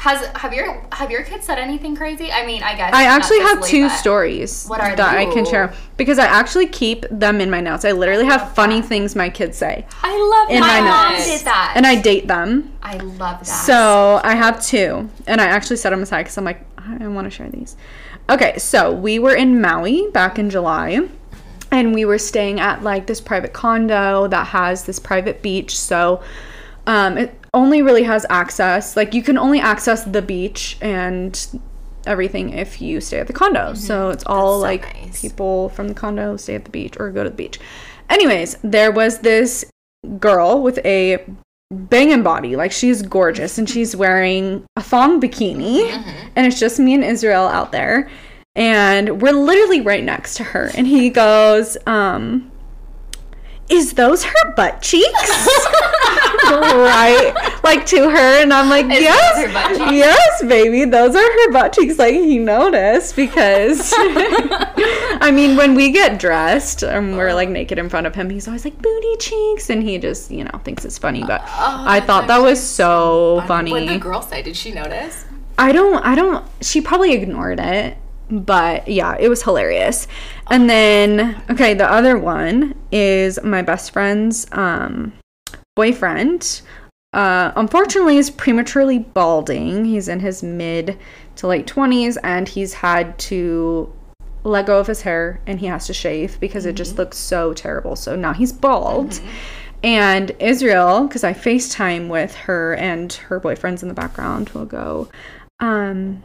Has have your have your kids said anything crazy? I mean, I guess I actually have two stories that they? I can share because I actually keep them in my notes. I literally have funny things my kids say, I love in my my mom notes. did that. and I date them. I love that. So I have two, and I actually set them aside because I'm like, I want to share these. Okay, so we were in Maui back in July, and we were staying at like this private condo that has this private beach. So um, it only really has access, like, you can only access the beach and everything if you stay at the condo. So it's all like nice. people from the condo stay at the beach or go to the beach. Anyways, there was this girl with a banging body. Like she's gorgeous and she's wearing a thong bikini. And it's just me and Israel out there. And we're literally right next to her. And he goes, um, is those her butt cheeks? right, like to her, and I'm like, her yes, yes, baby, those are her butt cheeks. Like he noticed because, I mean, when we get dressed and we're like naked in front of him, he's always like booty cheeks, and he just, you know, thinks it's funny. But oh, I thought that was so funny. What did the girl say? Did she notice? I don't I don't she probably ignored it. But yeah, it was hilarious. And then okay, the other one is my best friend's um boyfriend. Uh unfortunately is prematurely balding. He's in his mid to late 20s and he's had to let go of his hair and he has to shave because it just looks so terrible. So now he's bald. And Israel, because I FaceTime with her and her boyfriend's in the background, will go, um,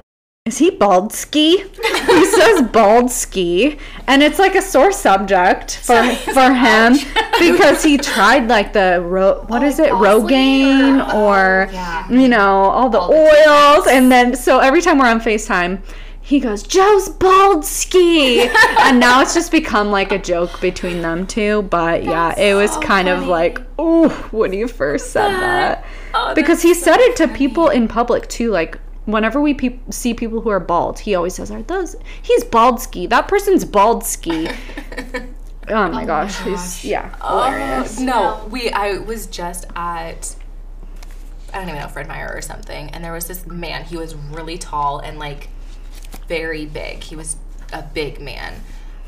is he bald ski? he says bald ski. And it's like a sore subject for for him because he tried like the ro- what is it, Rogaine or you know, all the oils and then so every time we're on FaceTime he goes, Joe's bald ski. and now it's just become like a joke between them two. But yeah, it was kind of like, oh, when you first said that. because he said it to people in public too. Like, whenever we pe- see people who are bald, he always says, Are those, he's bald ski. That person's bald ski. Oh, oh my gosh. He's, yeah, hilarious. Oh, no, we. I was just at. I don't even know Fred Meyer or something, and there was this man. He was really tall and like very big. He was a big man.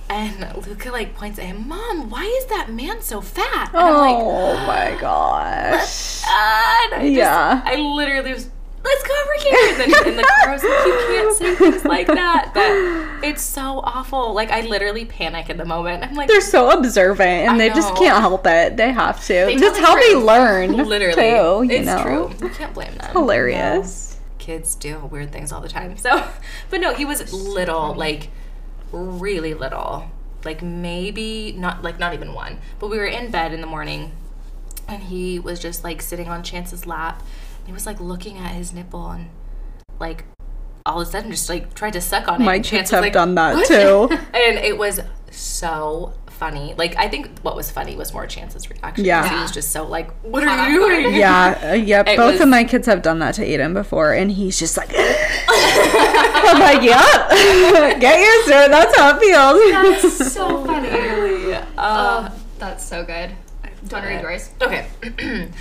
And Luca like points at him, Mom, why is that man so fat? And I'm like, Oh my gosh. Oh and I just- Yeah. I literally was, let's go over here. And then in the car, I was like, you can't say things like that. But it's so awful. Like I literally panic in the moment. I'm like, They're so observant and I they just can't help it. They have to. tell That's how they learn. literally, Too, it's know? true. You can't blame them. Hilarious. kids do weird things all the time. So, but no, he was little, like really little, like maybe not like not even one. But we were in bed in the morning, and he was just like sitting on Chance's lap. And he was like looking at his nipple and like all of a sudden just like tried to suck on it. My kids Chance have like, done that "What?" too. and it was so funny. Like I think what was funny was more Chance's reaction. Yeah. 'cause he was just so like, "What are you doing?" Yeah, uh, yep. It Both was- of my kids have done that to Aiden before, and he's just like, I'm like, yep, get used to it. That's how it feels. That's so funny. Really. Uh, Oh, that's so good. Don't want to read yours? Okay.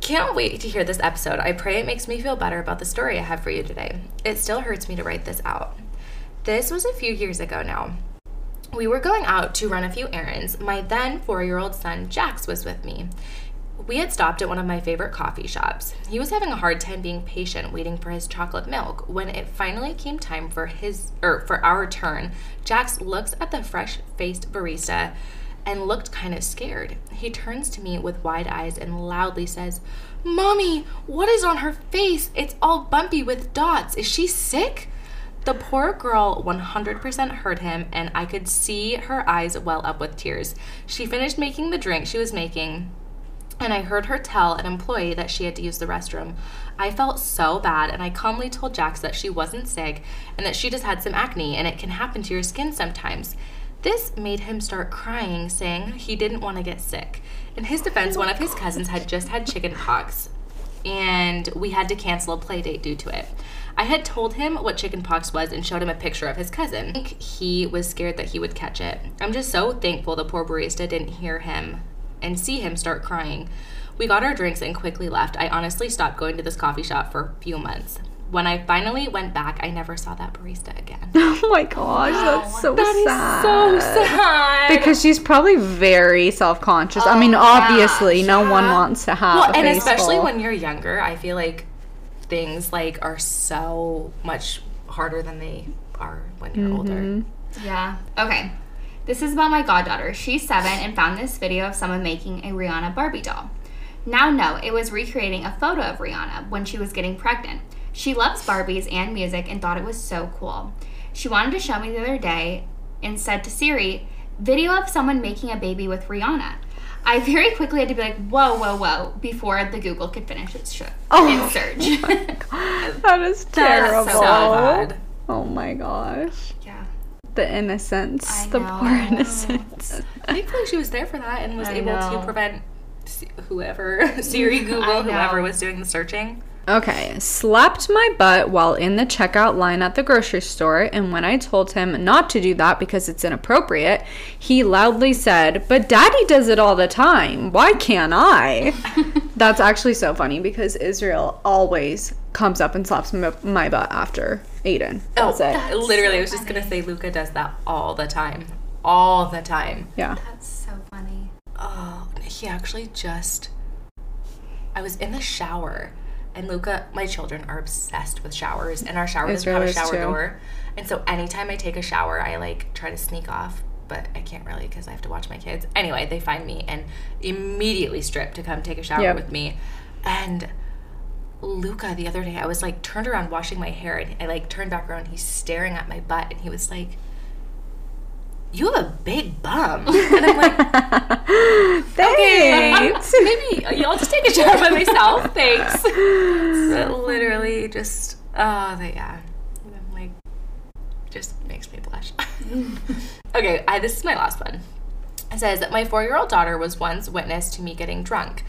Can't wait to hear this episode. I pray it makes me feel better about the story I have for you today. It still hurts me to write this out. This was a few years ago now. We were going out to run a few errands. My then four year old son, Jax, was with me. We had stopped at one of my favorite coffee shops. He was having a hard time being patient waiting for his chocolate milk. When it finally came time for his or for our turn, Jax looks at the fresh-faced barista and looked kind of scared. He turns to me with wide eyes and loudly says, "Mommy, what is on her face? It's all bumpy with dots. Is she sick?" The poor girl 100% heard him, and I could see her eyes well up with tears. She finished making the drink she was making, and I heard her tell an employee that she had to use the restroom. I felt so bad, and I calmly told Jax that she wasn't sick and that she just had some acne, and it can happen to your skin sometimes. This made him start crying, saying he didn't want to get sick. In his defense, one of his cousins had just had chicken pox, and we had to cancel a play date due to it. I had told him what chickenpox was and showed him a picture of his cousin. He was scared that he would catch it. I'm just so thankful the poor barista didn't hear him and see him start crying. We got our drinks and quickly left. I honestly stopped going to this coffee shop for a few months. When I finally went back, I never saw that barista again. Oh my gosh, that's so sad. so sad. Because she's probably very self conscious. I mean, obviously, no one wants to have well, a and face especially full. when you're younger, I feel like things like are so much harder than they are when you're older. Mm-hmm. Yeah. Okay. This is about my goddaughter. She's seven and found this video of someone making a Rihanna Barbie doll. Now, no, it was recreating a photo of Rihanna when she was getting pregnant. She loves Barbies and music and thought it was so cool. She wanted to show me the other day and said to Siri, video of someone making a baby with Rihanna. I very quickly had to be like, whoa, whoa, whoa, before the Google could finish its, sh- oh its search. that is terrible. So bad. Oh my gosh. yeah. The innocence. I the know. poor innocence. Thankfully, she was there for that and was I able to prevent whoever Siri, Google, whoever was doing the searching. Okay, slapped my butt while in the checkout line at the grocery store, and when I told him not to do that because it's inappropriate, he loudly said, But daddy does it all the time. Why can't I? That's actually so funny because Israel always comes up and slaps my, my butt after Aiden. Oh, That's it. Literally, I was just gonna say Luca does that all the time, all the time. Yeah. That's so funny. Oh, he actually just. I was in the shower, and Luca, my children are obsessed with showers, and our shower doesn't have a shower too. door. And so anytime I take a shower, I like try to sneak off, but I can't really because I have to watch my kids. Anyway, they find me and immediately strip to come take a shower Yep. with me. And Luca, the other day, I was like turned around washing my hair, and I like turned back around. He's staring at my butt, and he was like. You have a big bum. And I'm like, uh, Thanks. maybe uh, I'll just take a shower by myself. Thanks. But literally, just uh, oh, they, yeah, I'm like, just makes me blush. okay, I, this is my last one. It says that my four-year-old daughter was once witness to me getting drunk.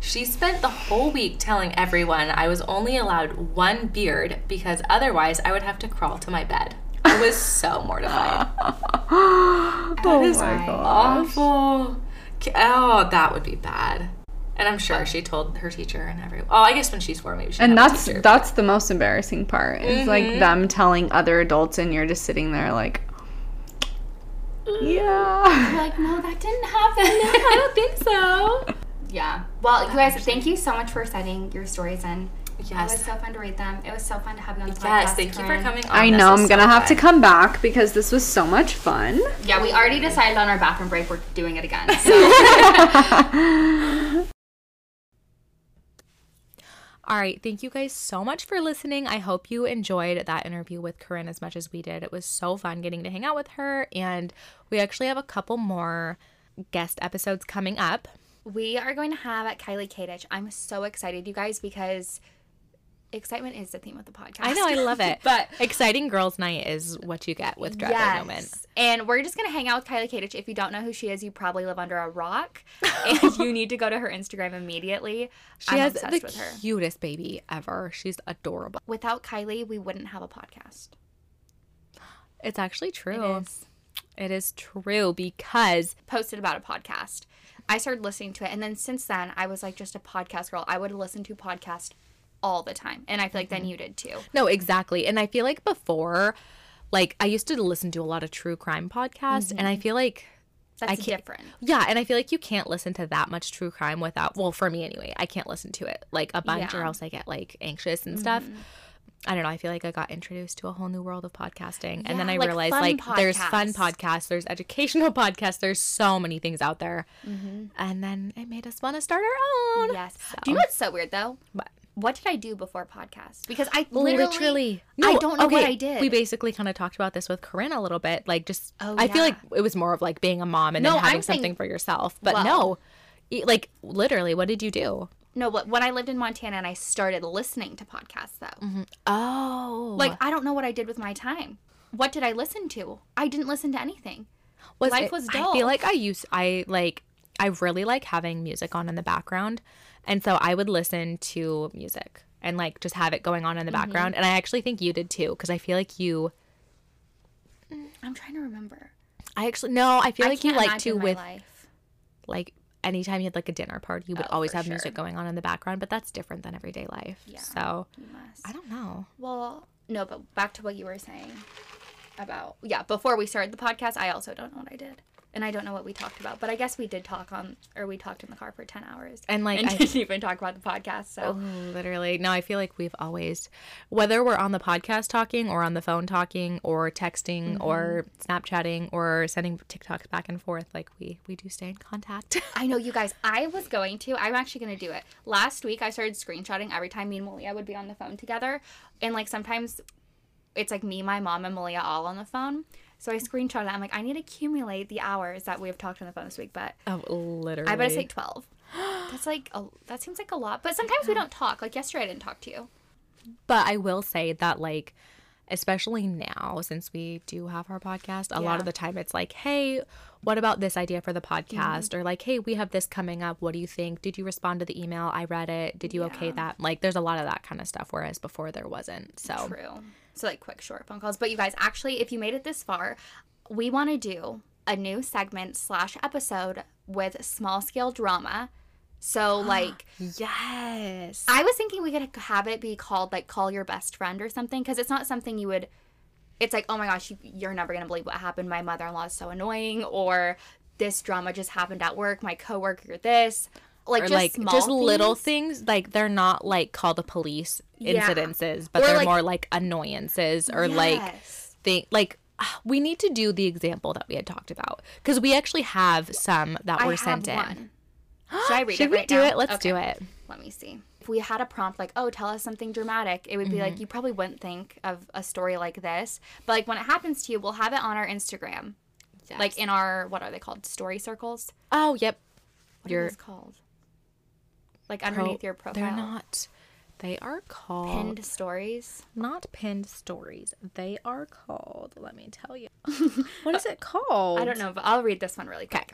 She spent the whole week telling everyone I was only allowed one beard because otherwise I would have to crawl to my bed. I was so mortified. oh my god. Awful. Oh, that would be bad. And I'm sure she told her teacher and everyone. Oh, I guess when she's four, maybe she. And that's teacher. that's the most embarrassing part. It's like mm-hmm. them telling other adults and you're just sitting there like Yeah. You're Like, no, that didn't happen. I don't think so. Yeah. Well, you guys, thank you so much for sending your stories in. It was so fun to read them. It was so fun to have you on the podcast. Yes, thank you for coming on. I know was I'm gonna have to come back because this was so much fun. Yeah, we already decided on our bathroom break. We're doing it again. So All right. Thank you guys so much for listening. I hope you enjoyed that interview with Kurin as much as we did. It was so fun getting to hang out with her. And we actually have a couple more guest episodes coming up. we are going to have Kylie Kadich. I'm so excited, you guys, because excitement is the theme of the podcast. I know, I love it. but Exciting Girls Night is what you get with by No Man. And we're just gonna hang out with Kylie Kadich. If you don't know who she is, you probably live under a rock, and you need to go to her Instagram immediately. She I'm has obsessed the with her. cutest baby ever. She's adorable. Without Kylie, we wouldn't have a podcast. It's actually true. It is It is true because posted about a podcast. I started listening to it, and then since then, I was like just a podcast girl. I would listen to podcast all the time, and I feel like Mm-hmm. then you did too. no, exactly. And I feel like before, like I used to listen to a lot of true crime podcasts, and I feel like That's I can't- different. Yeah, and I feel like you can't listen to that much true crime without well, for me anyway, I can't listen to it like a bunch or else I get like anxious and stuff. Mm-hmm. I don't know. I feel like I got introduced to a whole new world of podcasting. and then I like realized like there's fun podcasts. podcasts, there's educational podcasts, there's so many things out there. Mm-hmm. And then it made us want to start our own. Yes. Do you know what's so weird though? What? What did I do before podcast? Because I literally, Literally. I don't know what I did. We basically kind of talked about this with Kurin a little bit. Like, just, Oh, I feel like it was more of like being a mom and No, then having I'm saying- something for yourself. But Well- no, like, literally, what did you do? no, but when I lived in Montana and I started listening to podcasts though, mm-hmm. Oh. like I don't know what I did with my time. What did I listen to? I didn't listen to anything. was life it- was dull. I feel like I used, I like, I really like having music on in the background. And so I would listen to music and like just have it going on in the Mm-hmm. background. And I actually think you did too, because I feel like you, I'm trying to remember. I actually, no, I feel I like you like to with life. like anytime you had like a dinner party, you would Oh, always have sure. music going on in the background, but that's different than everyday life. Yeah, So. I don't know. Well, no, but back to what you were saying about yeah. Before we started the podcast, I also don't know what I did, and I don't know what we talked about. But I guess we did talk on, or we talked in the car for ten hours, And, like, and I- didn't even talk about the podcast. So oh, Literally. No, I feel like we've always, whether we're on the podcast talking or on the phone talking or texting mm-hmm. or Snapchatting or sending TikToks back and forth, like we we do stay in contact. I know you guys. I was going to. I'm actually going to do it. Last week, I started screenshotting every time me and Malia would be on the phone together, and like sometimes it's like me, my mom, and Malia all on the phone. So I screenshot it. I'm like, I need to accumulate the hours that we have talked on the phone this week, but oh, literally. I bet it's like 12. That's like, a, that seems like a lot. But sometimes we don't talk. Like yesterday, I didn't talk to you. But I will say that, like, especially now, since we do have our podcast, a lot of the time it's like, hey, what about this idea for the podcast? Mm-hmm. Or like, hey, we have this coming up. What do you think? Did you respond to the email? I read it. Did you okay that? Like, there's a lot of that kind of stuff, whereas before there wasn't. So, True. So like quick short phone calls. But you guys, actually, if you made it this far, we want to do a new segment slash episode with small scale drama. So like, yes. I was thinking we could have it be called like call your best friend or something because it's not something you would. It's like oh my gosh, you, you're never gonna believe what happened. My mother-in-law is so annoying, or this drama just happened at work. My coworker this. Like or just like just little things. things like they're not like call the police Yeah. incidences but Or, they're like- more like annoyances or like Yes. thing like ah, we need to do the example that we had talked about because we actually have some that I were have sent in one. Should I read should it we right do now? it let's Okay. do it Let me see. If we had a prompt like, "Oh, tell us something dramatic," it would be Mm-hmm. like you probably wouldn't think of a story like this, but like when it happens to you, we'll have it on our Instagram, like in our what are they called? Story circles. oh yep What Your are those called? Like underneath your profile. they're not they are called pinned stories. not pinned stories they are called let me tell you what is it called I don't know, but I'll read this one really quick.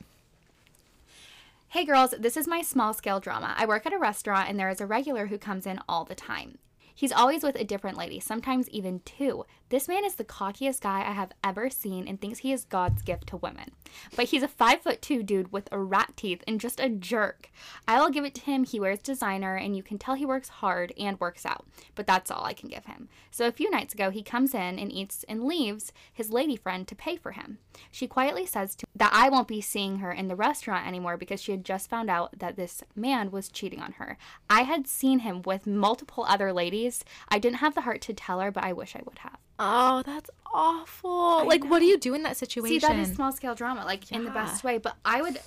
Hey girls, this is my small scale drama. I work at a restaurant and there is a regular who comes in all the time. He's always with a different lady, sometimes even two. This man is the cockiest guy I have ever seen and thinks he is God's gift to women. But he's a five foot two dude with a rat teeth and just a jerk. I will give it to him. He wears designer and you can tell he works hard and works out. But that's all I can give him. So a few nights ago, he comes in and eats and leaves his lady friend to pay for him. She quietly says to that I won't be seeing her in the restaurant anymore because she had just found out that this man was cheating on her. I had seen him with multiple other ladies. I didn't have the heart to tell her, but I wish I would have. Oh that's awful like what do you do in that situation See, that is small scale drama, like in the best way. But I would,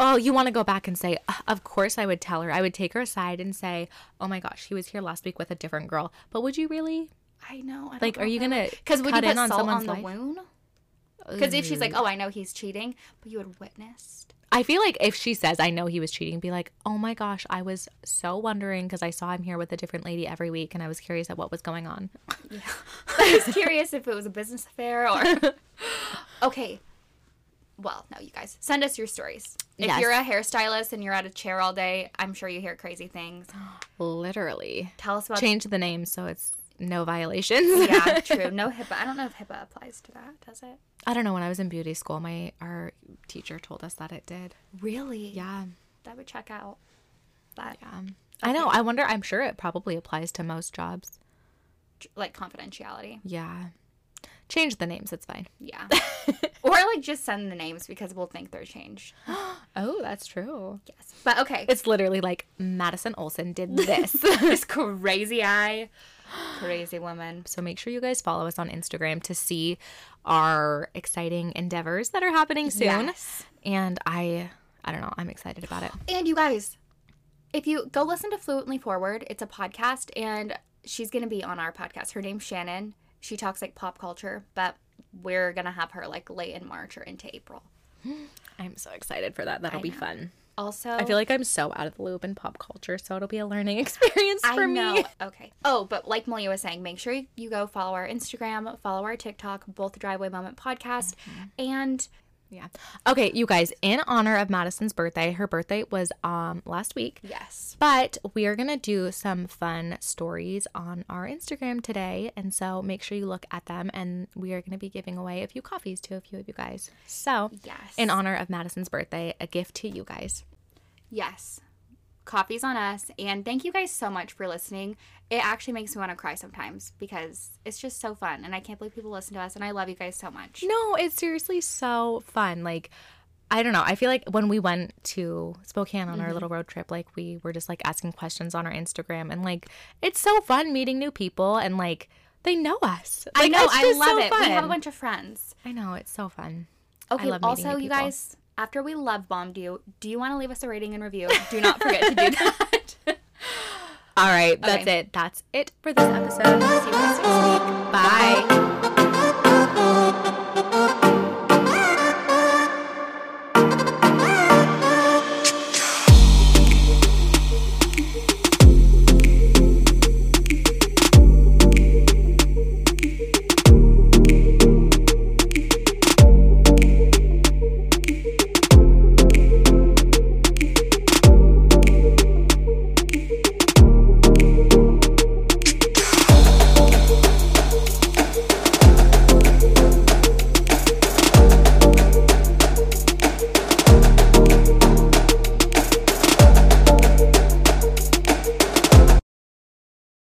Oh, you want to go back and say, "Uh, of course I would tell her. I would take her aside and say, oh my gosh, he was here last week with a different girl. But would you really? I know. I Like, are you gonna Because would you put in on salt someone's on the life? wound? Because if she's like, oh, I know he's cheating, but you had witnessed. I feel like if she says, I know he was cheating, be like, oh my gosh, I was so wondering because I saw him here with a different lady every week and I was curious at what was going on. Yeah. I was curious if it was a business affair or. okay. Well, no, you guys send us your stories. If Yes. you're a hairstylist and you're at a chair all day, I'm sure you hear crazy things. Literally. Tell us about. Change the name so it's no violations. Yeah, true. No HIPAA. I don't know if HIPAA applies to that. Does it? I don't know. When I was in beauty school, my our teacher told us that it did. Really? Yeah. That would check out. That Um, I know. I wonder. I'm sure it probably applies to most jobs. like confidentiality. Yeah. Change the names. It's fine. Yeah. or like just send the names because we'll think they're changed. Oh, that's true. Yes. But okay. It's literally like Madison Olson did this. this crazy eye. Crazy woman. so make sure you guys follow us on Instagram to see our exciting endeavors that are happening soon. Yes. And I I don't know, I'm excited about it. And you guys, if you go listen to Fluently Forward, it's a podcast, and she's going to be on our podcast. Her name's Shannon. She talks like pop culture, but we're going to have her like late in March or into April. I'm so excited for that. That'll be fun. Also, I feel like I'm so out of the loop in pop culture, so it'll be a learning experience for I me. know. Okay. Oh, but like Malia was saying, make sure you go follow our Instagram, follow our TikTok, both the Driveway Moment Podcast, Mm-hmm. and Yeah. Okay, you guys, in honor of Madison's birthday, her birthday was um last week. Yes. But we are going to do some fun stories on our Instagram today. And so make sure you look at them. And we are going to be giving away a few coffees to a few of you guys. So, Yes. in honor of Madison's birthday, a gift to you guys. Yes. Coffee's on us. And thank you guys so much for listening. It actually makes me want to cry sometimes because it's just so fun. And I can't believe people listen to us. And I love you guys so much. No, it's seriously so fun. Like, I don't know. I feel like when we went to Spokane on our mm-hmm. little road trip, like we were just like asking questions on our Instagram, and like it's so fun meeting new people, and like they know us. I know. I love so it. We have a bunch of friends. I know it's so fun. Okay. Also, you guys, after we love bombed you, do you want to leave us a rating and review? Do not forget to do that. All right, that's Okay. it. That's it for this episode. See you guys next week. Bye.